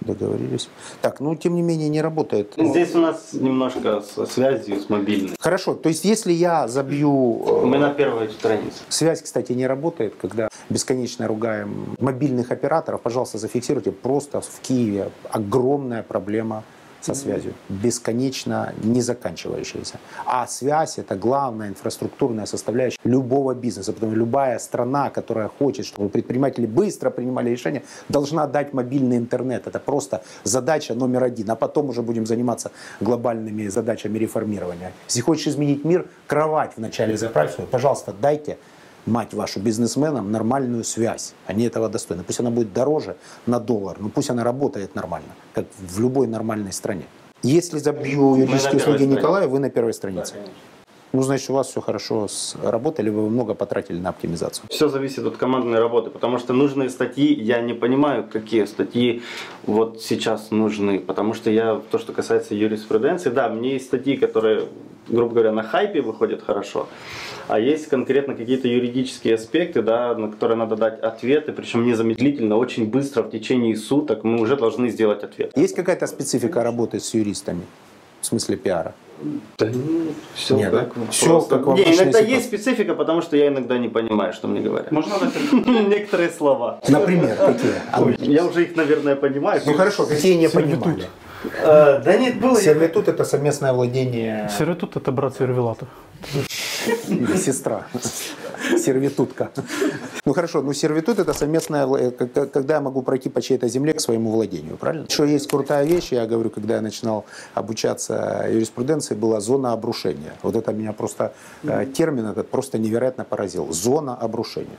Договорились. Так, ну тем не менее не работает. Здесь у нас немножко со связью с мобильной. Хорошо, то есть если я забью э, Мы на первой странице. Связь, кстати, не работает, когда бесконечно ругаем мобильных операторов. Пожалуйста, зафиксируйте, просто в Киеве огромная проблема со связью, бесконечно не заканчивающаяся. А связь – это главная инфраструктурная составляющая любого бизнеса. Потому что любая страна, которая хочет, чтобы предприниматели быстро принимали решения, должна дать мобильный интернет. Это просто задача номер один. А потом уже будем заниматься глобальными задачами реформирования. Если хочешь изменить мир, кровать вначале заправь. Пожалуйста, дайте мать вашу, бизнесменам нормальную связь. Они этого достойны. Пусть она будет дороже на доллар, но пусть она работает нормально, как в любой нормальной стране. Если забью юридические услуги. Николая, вы на первой странице. Ну, значит, у вас все хорошо с работой, или вы много потратили на оптимизацию. Все зависит от командной работы, потому что нужные статьи, я не понимаю, какие статьи вот сейчас нужны, потому что я, то, что касается юриспруденции, да, мне есть статьи, которые, грубо говоря, на хайпе выходят хорошо, а есть конкретно какие-то юридические аспекты, да, на которые надо дать ответы, причем незамедлительно, очень быстро, в течение суток мы уже должны сделать ответ. Есть какая-то специфика работы с юристами? В смысле пиара? Да, ну, все Нет, как, да? Всё просто. как Не, иногда ситуации. есть специфика, потому что я иногда не понимаю, что мне говорят. Можно Некоторые слова. Например, какие? Я уже их, наверное, понимаю. Ну хорошо, какие не понимали? Э, Да нет, было. Сервитут – это совместное владение Сервитут это брат сервелатов. Сестра. Сервитутка. Ну хорошо, ну сервитут это совместное, к- когда я могу пройти по чьей-то земле к своему владению, правильно? Еще есть крутая вещь, я говорю, когда я начинал обучаться юриспруденции, была зона обрушения. Вот это меня просто, э, термин этот просто невероятно поразил. Зона обрушения.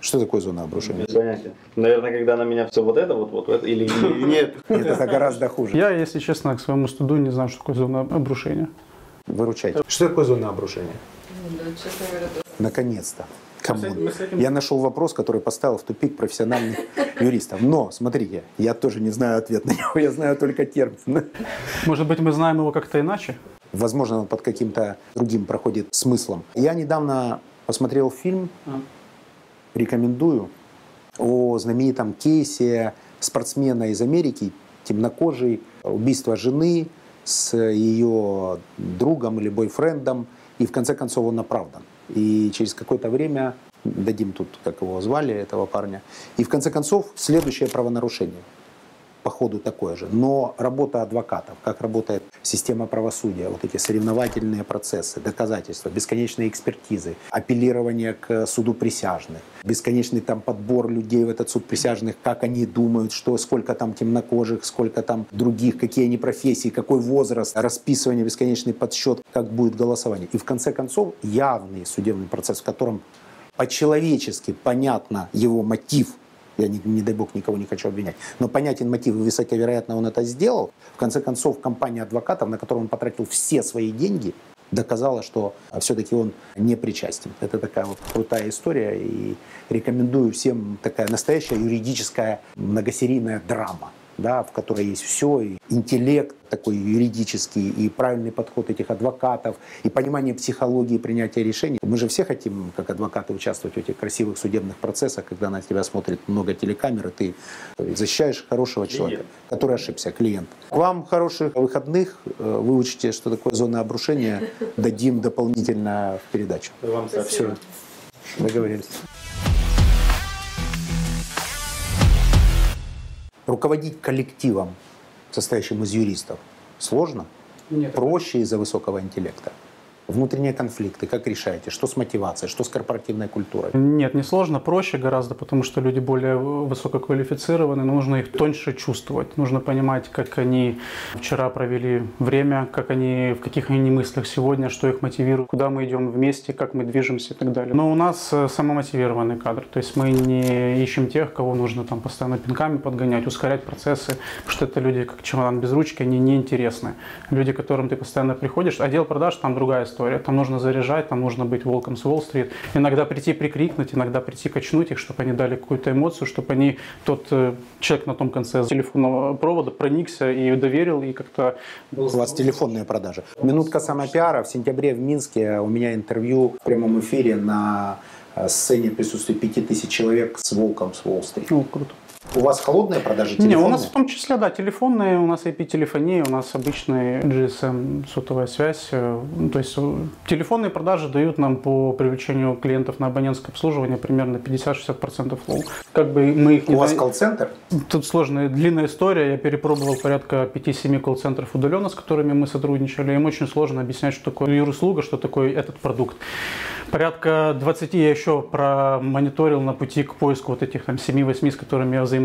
Что такое зона обрушения? Без понятия. Наверное, когда на меня все вот это, вот, вот, это, или, или нет. Нет, это гораздо хуже. Я, если честно, к своему студу не знаю, что такое зона обрушения. Выручайте. Что такое зона обрушения? Да, честно говоря. Наконец-то. Этим- Я нашел вопрос, который поставил в тупик профессиональных юристов. Но, смотрите, я тоже не знаю ответ на него, я знаю только термин. Может быть, мы знаем его как-то иначе? Возможно, он под каким-то другим проходит смыслом. Я недавно посмотрел фильм, рекомендую, о знаменитом кейсе спортсмена из Америки, темнокожий, убийство жены, с ее другом или бойфрендом, и в конце концов он оправдан. И через какое-то время, дадим тут, как его звали, этого парня, и в конце концов следующее правонарушение – по ходу такое же. Но работа адвокатов, как работает система правосудия, вот эти соревновательные процессы, доказательства, бесконечные экспертизы, апеллирование к суду присяжных, бесконечный там подбор людей в этот суд присяжных, как они думают, что сколько там темнокожих, сколько там других, какие они профессии, какой возраст, расписывание, бесконечный подсчет, как будет голосование. И в конце концов явный судебный процесс, в котором по-человечески понятно его мотив я, не, не дай бог, никого не хочу обвинять. Но понятен мотив, и высоковероятно он это сделал. В конце концов, компания адвокатов, на которую он потратил все свои деньги, доказала, что все-таки он не причастен. Это такая вот крутая история, и рекомендую всем такая настоящая юридическая многосерийная драма да, в которой есть все, и интеллект такой юридический, и правильный подход этих адвокатов, и понимание психологии принятия решений. Мы же все хотим, как адвокаты, участвовать в этих красивых судебных процессах, когда на тебя смотрит много телекамер, и ты защищаешь хорошего человека, который ошибся, клиент. Вам хороших выходных, э, выучите, что такое зона обрушения, дадим дополнительно в передачу. Вам Все, договорились. Руководить коллективом, состоящим из юристов, сложно? Нет. Проще из-за высокого интеллекта внутренние конфликты, как решаете, что с мотивацией, что с корпоративной культурой? Нет, не сложно, проще гораздо, потому что люди более высококвалифицированы, нужно их тоньше чувствовать, нужно понимать, как они вчера провели время, как они, в каких они мыслях сегодня, что их мотивирует, куда мы идем вместе, как мы движемся и так далее. Но у нас э, самомотивированный кадр, то есть мы не ищем тех, кого нужно там постоянно пинками подгонять, ускорять процессы, потому что это люди, как чемодан без ручки, они неинтересны. Люди, к которым ты постоянно приходишь, отдел продаж там другая история история. Там нужно заряжать, там нужно быть волком с Уолл-стрит. Иногда прийти прикрикнуть, иногда прийти качнуть их, чтобы они дали какую-то эмоцию, чтобы они, тот э, человек на том конце телефонного провода проникся и доверил, и как-то... У вас телефонные продажи. Минутка самопиара. В сентябре в Минске у меня интервью в прямом эфире на э, сцене присутствует 5000 человек с волком с Уолл-стрит. Ну, круто. У вас холодные продажи телефонные? Не, у нас в том числе, да, телефонные, у нас IP-телефония, у нас обычная GSM сотовая связь. Э, ну, то есть э, телефонные продажи дают нам по привлечению клиентов на абонентское обслуживание примерно 50-60% флоу. Как бы мы их не... У вас колл-центр? Тут сложная, длинная история. Я перепробовал порядка 5-7 колл-центров удаленно, с которыми мы сотрудничали. Им очень сложно объяснять, что такое юруслуга, что такое этот продукт. Порядка 20 я еще промониторил на пути к поиску вот этих там 7-8, с которыми я взаимодействовал.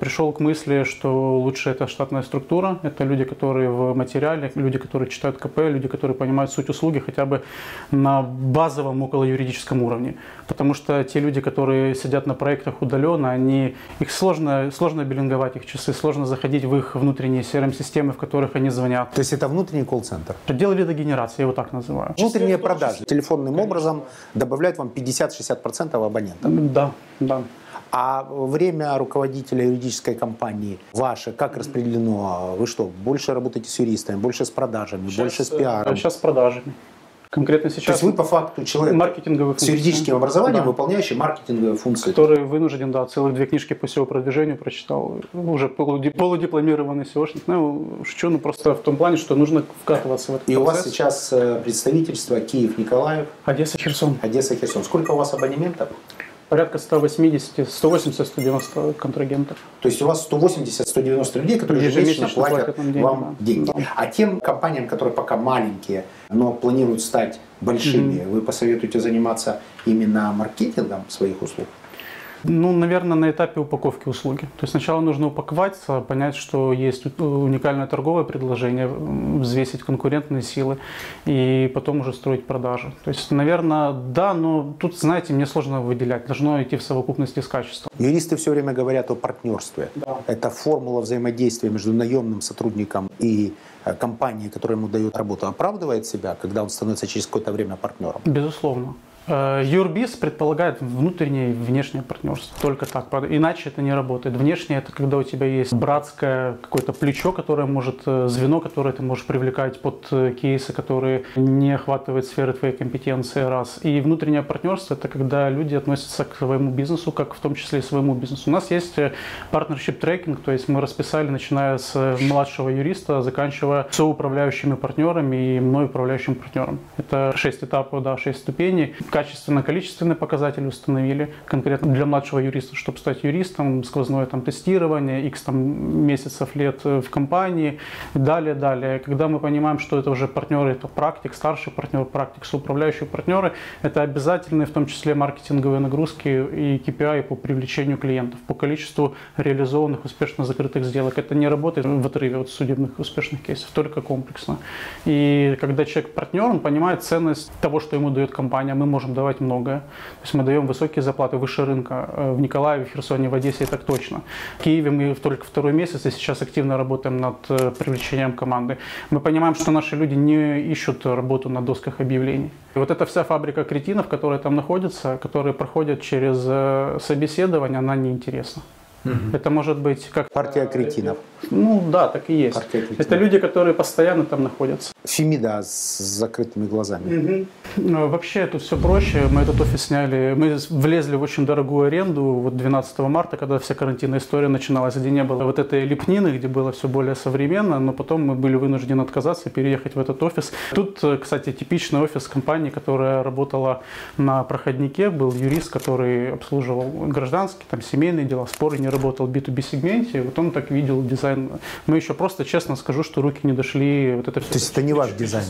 Пришел к мысли, что лучше это штатная структура, это люди, которые в материале, люди, которые читают КП, люди, которые понимают суть услуги хотя бы на базовом около юридическом уровне. Потому что те люди, которые сидят на проектах удаленно, они, их сложно, сложно биллинговать их часы, сложно заходить в их внутренние CRM-системы, в которых они звонят. То есть это внутренний колл-центр? Отдел лидогенерации, я его так называю. Внутренние продажи телефонным образом добавляют вам 50-60% абонентов? Да, да. А время руководителя юридической компании ваше как распределено? Вы что, больше работаете с юристами, больше с продажами, сейчас, больше с э, пиаром? Сейчас с продажами. Конкретно сейчас. То есть вы по факту человек маркетинговый с юридическим образованием, да. выполняющий маркетинговые функции. Который вынужден, да, целых две книжки по SEO-продвижению прочитал. Уже полудипломированный SEOшник. Ну, шучу, ну просто в том плане, что нужно вкатываться в этот И процесс. у вас сейчас э, представительство Киев, Николаев. Одесса, Херсон. Одесса, Херсон. Сколько у вас абонементов? Порядка 180, 180, 190 контрагентов. То есть у вас 180, 190 людей, которые ежемесячно платят, платят деньги, вам да. деньги. А тем компаниям, которые пока маленькие, но планируют стать большими, mm-hmm. вы посоветуете заниматься именно маркетингом своих услуг? Ну, наверное, на этапе упаковки услуги. То есть сначала нужно упаковаться, понять, что есть уникальное торговое предложение, взвесить конкурентные силы и потом уже строить продажи. То есть, наверное, да, но тут, знаете, мне сложно выделять. Должно идти в совокупности с качеством. Юристы все время говорят о партнерстве. Да. Это формула взаимодействия между наемным сотрудником и э, компанией, которая ему дает работу, оправдывает себя, когда он становится через какое-то время партнером? Безусловно. Э, Юрбиз предполагает внутреннее и внешнее партнерство. Только так. Иначе это не работает. Внешнее это когда у тебя есть братское какое-то плечо, которое может, э, звено, которое ты можешь привлекать под э, кейсы, которые не охватывают сферы твоей компетенции, раз. И внутреннее партнерство это когда люди относятся к своему бизнесу, как в том числе и своему бизнесу. У нас есть partnership трекинг, то есть мы расписали, начиная с младшего юриста, заканчивая соуправляющими партнерами и мной управляющим партнером. Это шесть этапов, да, шесть ступеней качественно-количественные показатели установили конкретно для младшего юриста, чтобы стать юристом, сквозное там тестирование, x там месяцев, лет э, в компании, далее, далее. Когда мы понимаем, что это уже партнеры, это практик, старший партнер, практик, соуправляющие партнеры, это обязательные в том числе маркетинговые нагрузки и KPI по привлечению клиентов, по количеству реализованных успешно закрытых сделок. Это не работает в отрыве от судебных успешных кейсов, только комплексно. И когда человек партнер, он понимает ценность того, что ему дает компания, мы можем можем давать многое. То есть мы даем высокие зарплаты, выше рынка. Э, в Николаеве, в Херсоне, в Одессе так точно. В Киеве мы только второй месяц и сейчас активно работаем над э, привлечением команды. Мы понимаем, что наши люди не ищут работу на досках объявлений. И вот эта вся фабрика кретинов, которая там находится, которые проходят через э, собеседование, она неинтересна. Угу. Это может быть как... Партия кретинов. Ну да, так и есть. Это люди, которые постоянно там находятся. Фемида с закрытыми глазами. Угу. Вообще тут все проще. Мы этот офис сняли. Мы влезли в очень дорогую аренду вот 12 марта, когда вся карантинная история начиналась, где не было вот этой лепнины, где было все более современно, но потом мы были вынуждены отказаться и переехать в этот офис. Тут, кстати, типичный офис компании, которая работала на проходнике, был юрист, который обслуживал гражданские, там, семейные дела, споры, не работал в B2B сегменте. Вот он так видел дизайн. Мы еще просто, честно скажу, что руки не дошли. Вот это все То есть это не ваш дизайн?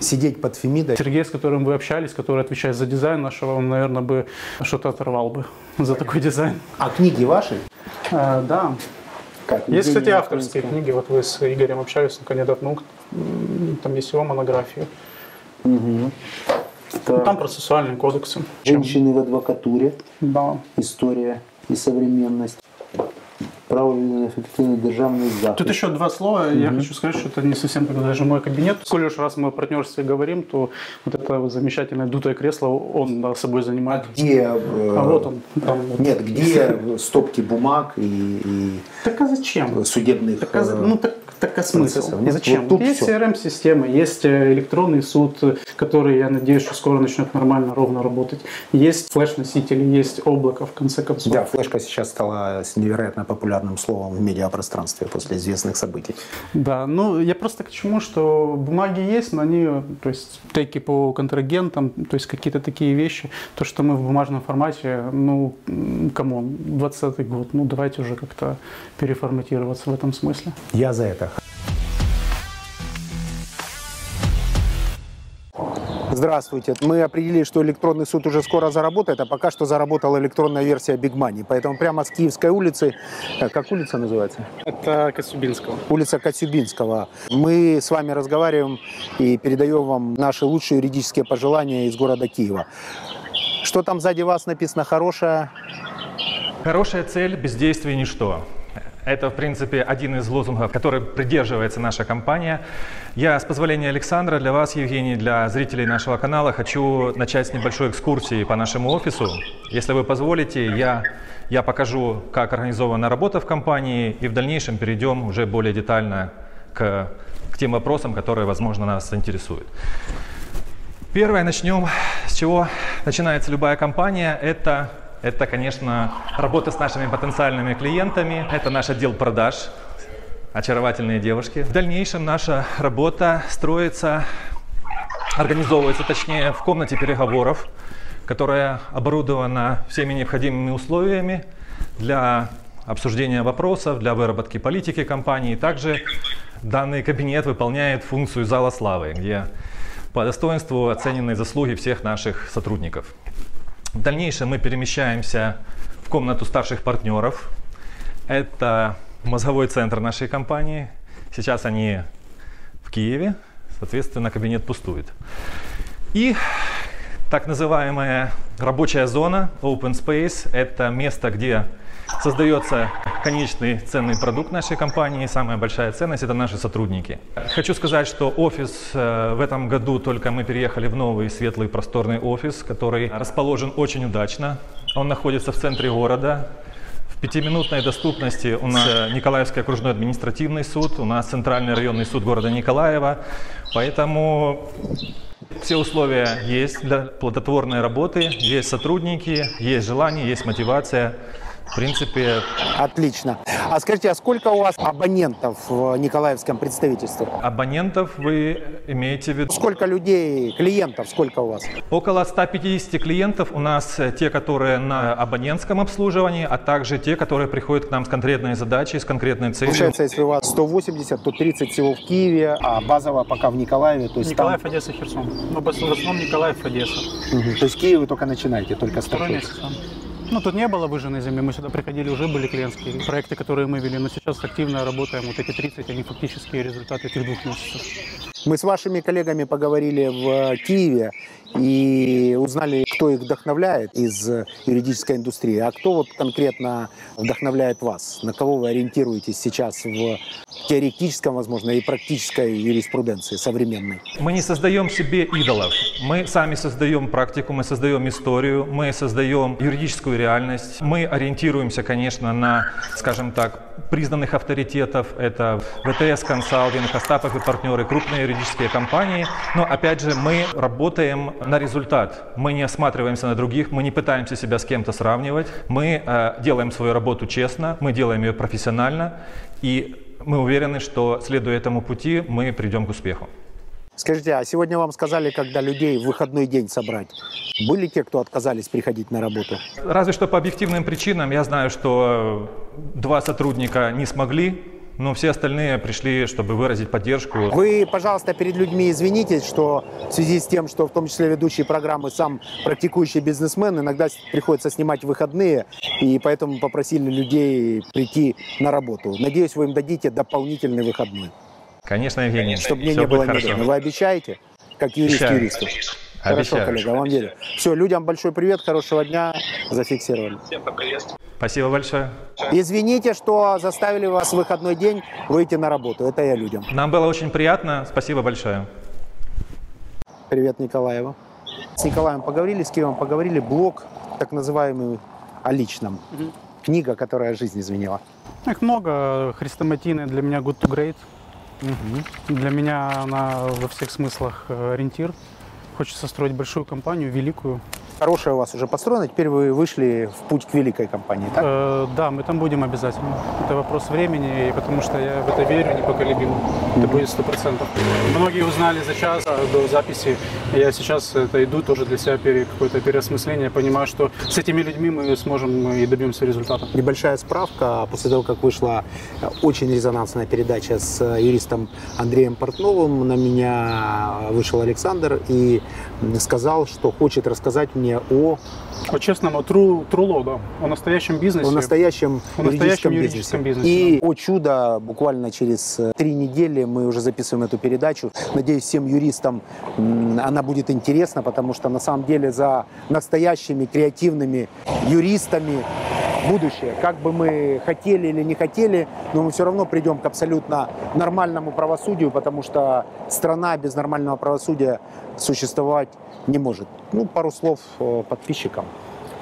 Сидеть под Фемидой? Сергей, с которым вы общались, который отвечает за дизайн нашего, он, наверное, бы что-то оторвал бы за такой дизайн. А книги ваши? А, да. Как? Есть, кстати, авторские книги. Вот вы с Игорем общались, он кандидат наук. Там есть его монография. Угу. Ну, там процессуальные кодексы. Женщины в адвокатуре. Да. История и современность правильный эффективный державный захист. Тут еще два слова. Угу. Я хочу сказать, что это не совсем как даже мой кабинет. Сколько уж раз мы о партнерстве говорим, то вот это замечательное дутое кресло он да, собой занимает. А где? Э, а вот он. Там, вот. Нет, где стопки бумаг и, и так а зачем? судебных так, а, ну, так так а смысл? Нет, Зачем? Вот есть CRM-система, есть э, электронный суд, который, я надеюсь, что скоро начнет нормально, ровно работать. Есть флеш-носители, есть облако, в конце концов. Да, флешка сейчас стала невероятно популярным словом в медиапространстве после известных событий. Да, ну я просто к чему, что бумаги есть, но они, то есть теки по контрагентам, то есть какие-то такие вещи, то, что мы в бумажном формате, ну, come on, 20 год, ну давайте уже как-то переформатироваться в этом смысле. Я за это. Здравствуйте. Мы определили, что электронный суд уже скоро заработает, а пока что заработала электронная версия Big Money. Поэтому прямо с Киевской улицы, э, как улица называется? Это Коцюбинского. Улица Коцюбинского. Мы с вами разговариваем и передаем вам наши лучшие юридические пожелания из города Киева. Что там сзади вас написано хорошее? Хорошая цель, бездействие, ничто. Это, в принципе, один из лозунгов, который придерживается наша компания. Я, с позволения Александра, для вас, Евгений, для зрителей нашего канала, хочу начать с небольшой экскурсии по нашему офису. Если вы позволите, я, я покажу, как организована работа в компании, и в дальнейшем перейдем уже более детально к, к тем вопросам, которые, возможно, нас интересуют. Первое, начнем с чего начинается любая компания, это это, конечно, работа с нашими потенциальными клиентами. Это наш отдел продаж, очаровательные девушки. В дальнейшем наша работа строится, организовывается, точнее, в комнате переговоров, которая оборудована всеми необходимыми условиями для обсуждения вопросов, для выработки политики компании. Также данный кабинет выполняет функцию зала славы, где по достоинству оценены заслуги всех наших сотрудников. В дальнейшем мы перемещаемся в комнату старших партнеров. Это мозговой центр нашей компании. Сейчас они в Киеве, соответственно, кабинет пустует. И так называемая рабочая зона, open space, это место, где создается конечный ценный продукт нашей компании. Самая большая ценность – это наши сотрудники. Хочу сказать, что офис э, в этом году только мы переехали в новый светлый просторный офис, который расположен очень удачно. Он находится в центре города, в пятиминутной доступности у нас Николаевский окружной административный суд, у нас Центральный районный суд города Николаева. Поэтому все условия есть для плодотворной работы, есть сотрудники, есть желание, есть мотивация. В принципе... Отлично. А скажите, а сколько у вас абонентов в Николаевском представительстве? Абонентов вы имеете в виду? Сколько людей, клиентов, сколько у вас? Около 150 клиентов у нас э, те, которые на абонентском обслуживании, а также те, которые приходят к нам с конкретной задачей, с конкретной целью. Получается, если у вас 180, то 30 всего в Киеве, а базово пока в Николаеве. То есть Николаев, там... Одесса, Херсон. Ну, в основном Николаев, Одесса. Угу. То есть Киев вы только начинаете, только Второй месяц. Ну, тут не было выжженной земли, мы сюда приходили, уже были клиентские проекты, которые мы вели, но сейчас активно работаем, вот эти 30, они фактические результаты этих двух месяцев. Мы с вашими коллегами поговорили в Киеве и узнали, кто их вдохновляет из юридической индустрии, а кто вот конкретно вдохновляет вас, на кого вы ориентируетесь сейчас в теоретическом, возможно, и практической юриспруденции современной. Мы не создаем себе идолов, мы сами создаем практику, мы создаем историю, мы создаем юридическую реальность, мы ориентируемся, конечно, на, скажем так, признанных авторитетов, это ВТС консалтинг, Остапов и партнеры, крупные юридические компании, но опять же мы работаем на результат, мы не осматриваемся на других, мы не пытаемся себя с кем-то сравнивать, мы э, делаем свою работу честно, мы делаем ее профессионально, и мы уверены, что следуя этому пути, мы придем к успеху. Скажите, а сегодня вам сказали, когда людей в выходной день собрать? Были те, кто отказались приходить на работу? Разве что по объективным причинам. Я знаю, что два сотрудника не смогли, но все остальные пришли, чтобы выразить поддержку. Вы, пожалуйста, перед людьми извинитесь, что в связи с тем, что в том числе ведущие программы сам практикующий бизнесмен, иногда приходится снимать выходные, и поэтому попросили людей прийти на работу. Надеюсь, вы им дадите дополнительный выходной. Конечно, Евгений. Чтобы мне не было неудобно. Вы обещаете, как юрист Обещаю. юристу? Хорошо, коллега, вам верю. Все, людям большой привет, хорошего дня, зафиксировали. Спасибо большое. Извините, что заставили вас в выходной день выйти на работу. Это я людям. Нам было очень приятно. Спасибо большое. Привет, Николаева. С Николаем поговорили, с Киевом поговорили. Блог, так называемый, о личном. Книга, которая жизнь изменила. Их много. Хрестоматийная для меня good to great. Для меня она во всех смыслах э, ориентир. Хочется строить большую компанию, великую. Хорошая у вас уже построена, теперь вы вышли в путь к великой компании, так? Э, да, мы там будем обязательно. Это вопрос времени, потому что я в это верю непоколебимо. Это будет сто процентов. Многие узнали за час а, до записи. Я сейчас это иду тоже для себя пере, какое-то переосмысление. Понимаю, что с этими людьми мы сможем и добьемся результата. Небольшая справка. После того, как вышла очень резонансная передача с юристом Андреем Портновым, на меня вышел Александр и сказал, что хочет рассказать мне о, По-честному, тру, труло, да. О настоящем бизнесе. о настоящем, О настоящем юридическом, юридическом бизнесе. бизнесе, И о чудо, буквально через э, три недели мы уже записываем эту передачу. Надеюсь, всем юристам она будет интересна, потому что на самом деле за настоящими креативными юристами будущее. Как бы мы хотели или не хотели, но мы все равно придем к абсолютно нормальному правосудию, потому что страна без нормального правосудия существовать не может. Ну, пару слов э, подписчикам,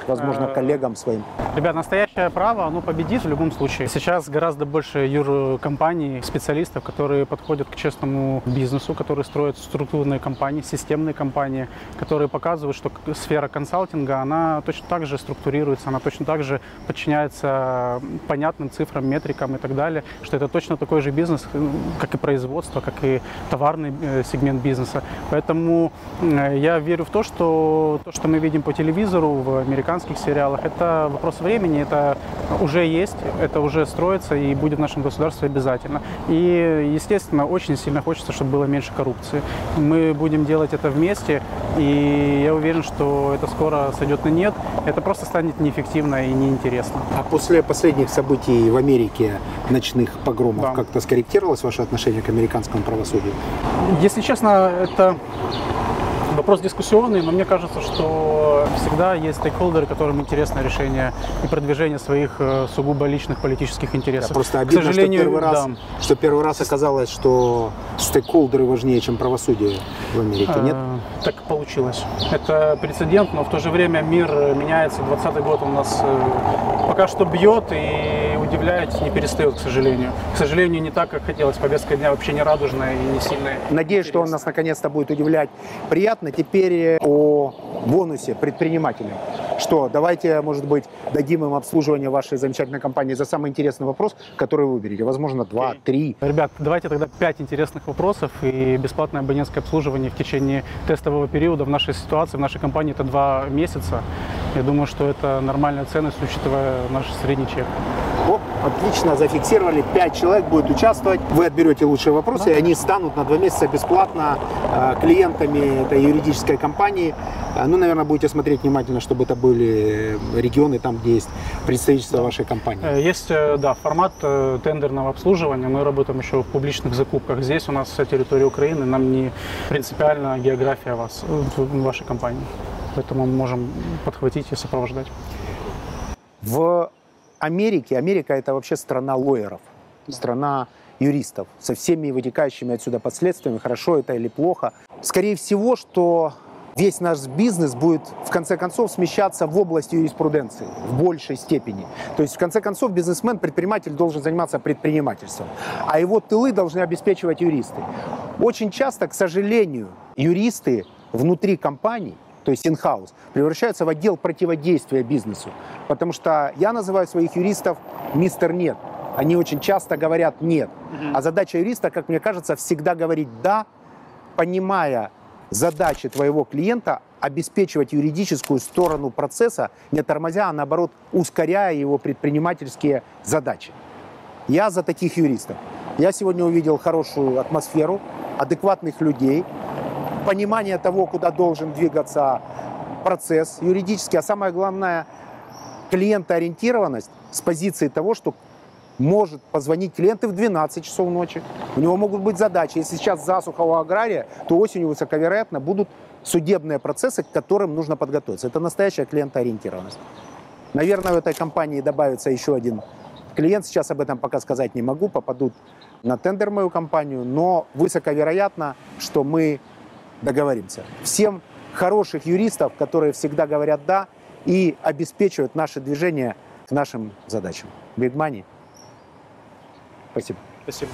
возможно, Э, коллегам своим. Ребят, настоящее право, оно победит в любом случае. Сейчас гораздо больше юркомпаний, специалистов, которые подходят к честному бизнесу, которые строят структурные компании, системные компании, которые показывают, что сфера консалтинга, она точно так же структурируется, она точно так же подчиняется понятным цифрам, метрикам и так далее, что это точно такой же бизнес, э, как и производство, как и товарный э, сегмент бизнеса. Поэтому я верю в то, что то, что мы видим по телевизору, в американских сериалах, это вопрос времени, это уже есть, это уже строится и будет в нашем государстве обязательно. И, естественно, очень сильно хочется, чтобы было меньше коррупции. Мы будем делать это вместе, и я уверен, что это скоро сойдет на нет. Это просто станет неэффективно и неинтересно. А после последних событий в Америке, ночных погромов, Да. как-то скорректировалось ваше отношение к американскому правосудию? Если честно, это Вопрос дискуссионный, но мне кажется, что всегда есть стейкхолдеры, которым интересно решение и продвижение своих э, сугубо личных политических интересов. Да, просто обидно, К сожалению, что, первый раз, да. что первый раз оказалось, что стейкхолдеры важнее, чем правосудие в Америке, нет? Э, Так получилось. Это прецедент, но в то же время мир э, меняется. 20 год у нас э, пока что бьет и удивлять не перестает, к сожалению. К сожалению, не так, как хотелось. Повестка дня вообще не радужная и не сильная. Надеюсь, что он нас наконец-то будет удивлять приятно. Теперь э, о бонусе предпринимателям. Что, давайте, может быть, дадим им обслуживание вашей замечательной компании за самый интересный вопрос, который вы выберете. Возможно, два, три. Ребят, давайте тогда пять интересных вопросов и бесплатное абонентское обслуживание в течение тестового периода. В нашей ситуации, в нашей компании это два месяца. Я думаю, что это нормальная ценность, учитывая наш средний чек. О, отлично, зафиксировали. Пять человек будет участвовать. Вы отберете лучшие вопросы, и они станут на два месяца бесплатно э, клиентами этой юридической компании. Э, Ну, наверное, будете смотреть внимательно, чтобы это были регионы, там, где есть представительство вашей компании. Э, Есть, э, да, формат э, тендерного обслуживания. Мы работаем еще в публичных закупках. Здесь у нас вся территория Украины. Нам не принципиально география вас, вашей компании. Поэтому мы можем подхватить и сопровождать. В Америке, Америка это вообще страна лоеров, страна юристов со всеми вытекающими отсюда последствиями, хорошо это или плохо. Скорее всего, что весь наш бизнес будет в конце концов смещаться в область юриспруденции в большей степени. То есть в конце концов бизнесмен, предприниматель должен заниматься предпринимательством, а его тылы должны обеспечивать юристы. Очень часто, к сожалению, юристы внутри компаний то есть in-house, превращаются в отдел противодействия бизнесу. Потому что я называю своих юристов мистер нет. Они очень часто говорят нет. А задача юриста, как мне кажется, всегда говорить да, понимая задачи твоего клиента, обеспечивать юридическую сторону процесса, не тормозя, а наоборот ускоряя его предпринимательские задачи. Я за таких юристов. Я сегодня увидел хорошую атмосферу, адекватных людей, понимание того, куда должен двигаться процесс юридический, а самое главное, клиентоориентированность с позиции того, что может позвонить клиент и в 12 часов ночи. У него могут быть задачи. Если сейчас засуха у агрария, то осенью высоковероятно будут судебные процессы, к которым нужно подготовиться. Это настоящая клиентоориентированность. Наверное, в этой компании добавится еще один клиент. Сейчас об этом пока сказать не могу. Попадут на тендер мою компанию. Но высоковероятно, что мы договоримся. Всем хороших юристов, которые всегда говорят «да» и обеспечивают наше движение к нашим задачам. Big Money. Спасибо. Спасибо.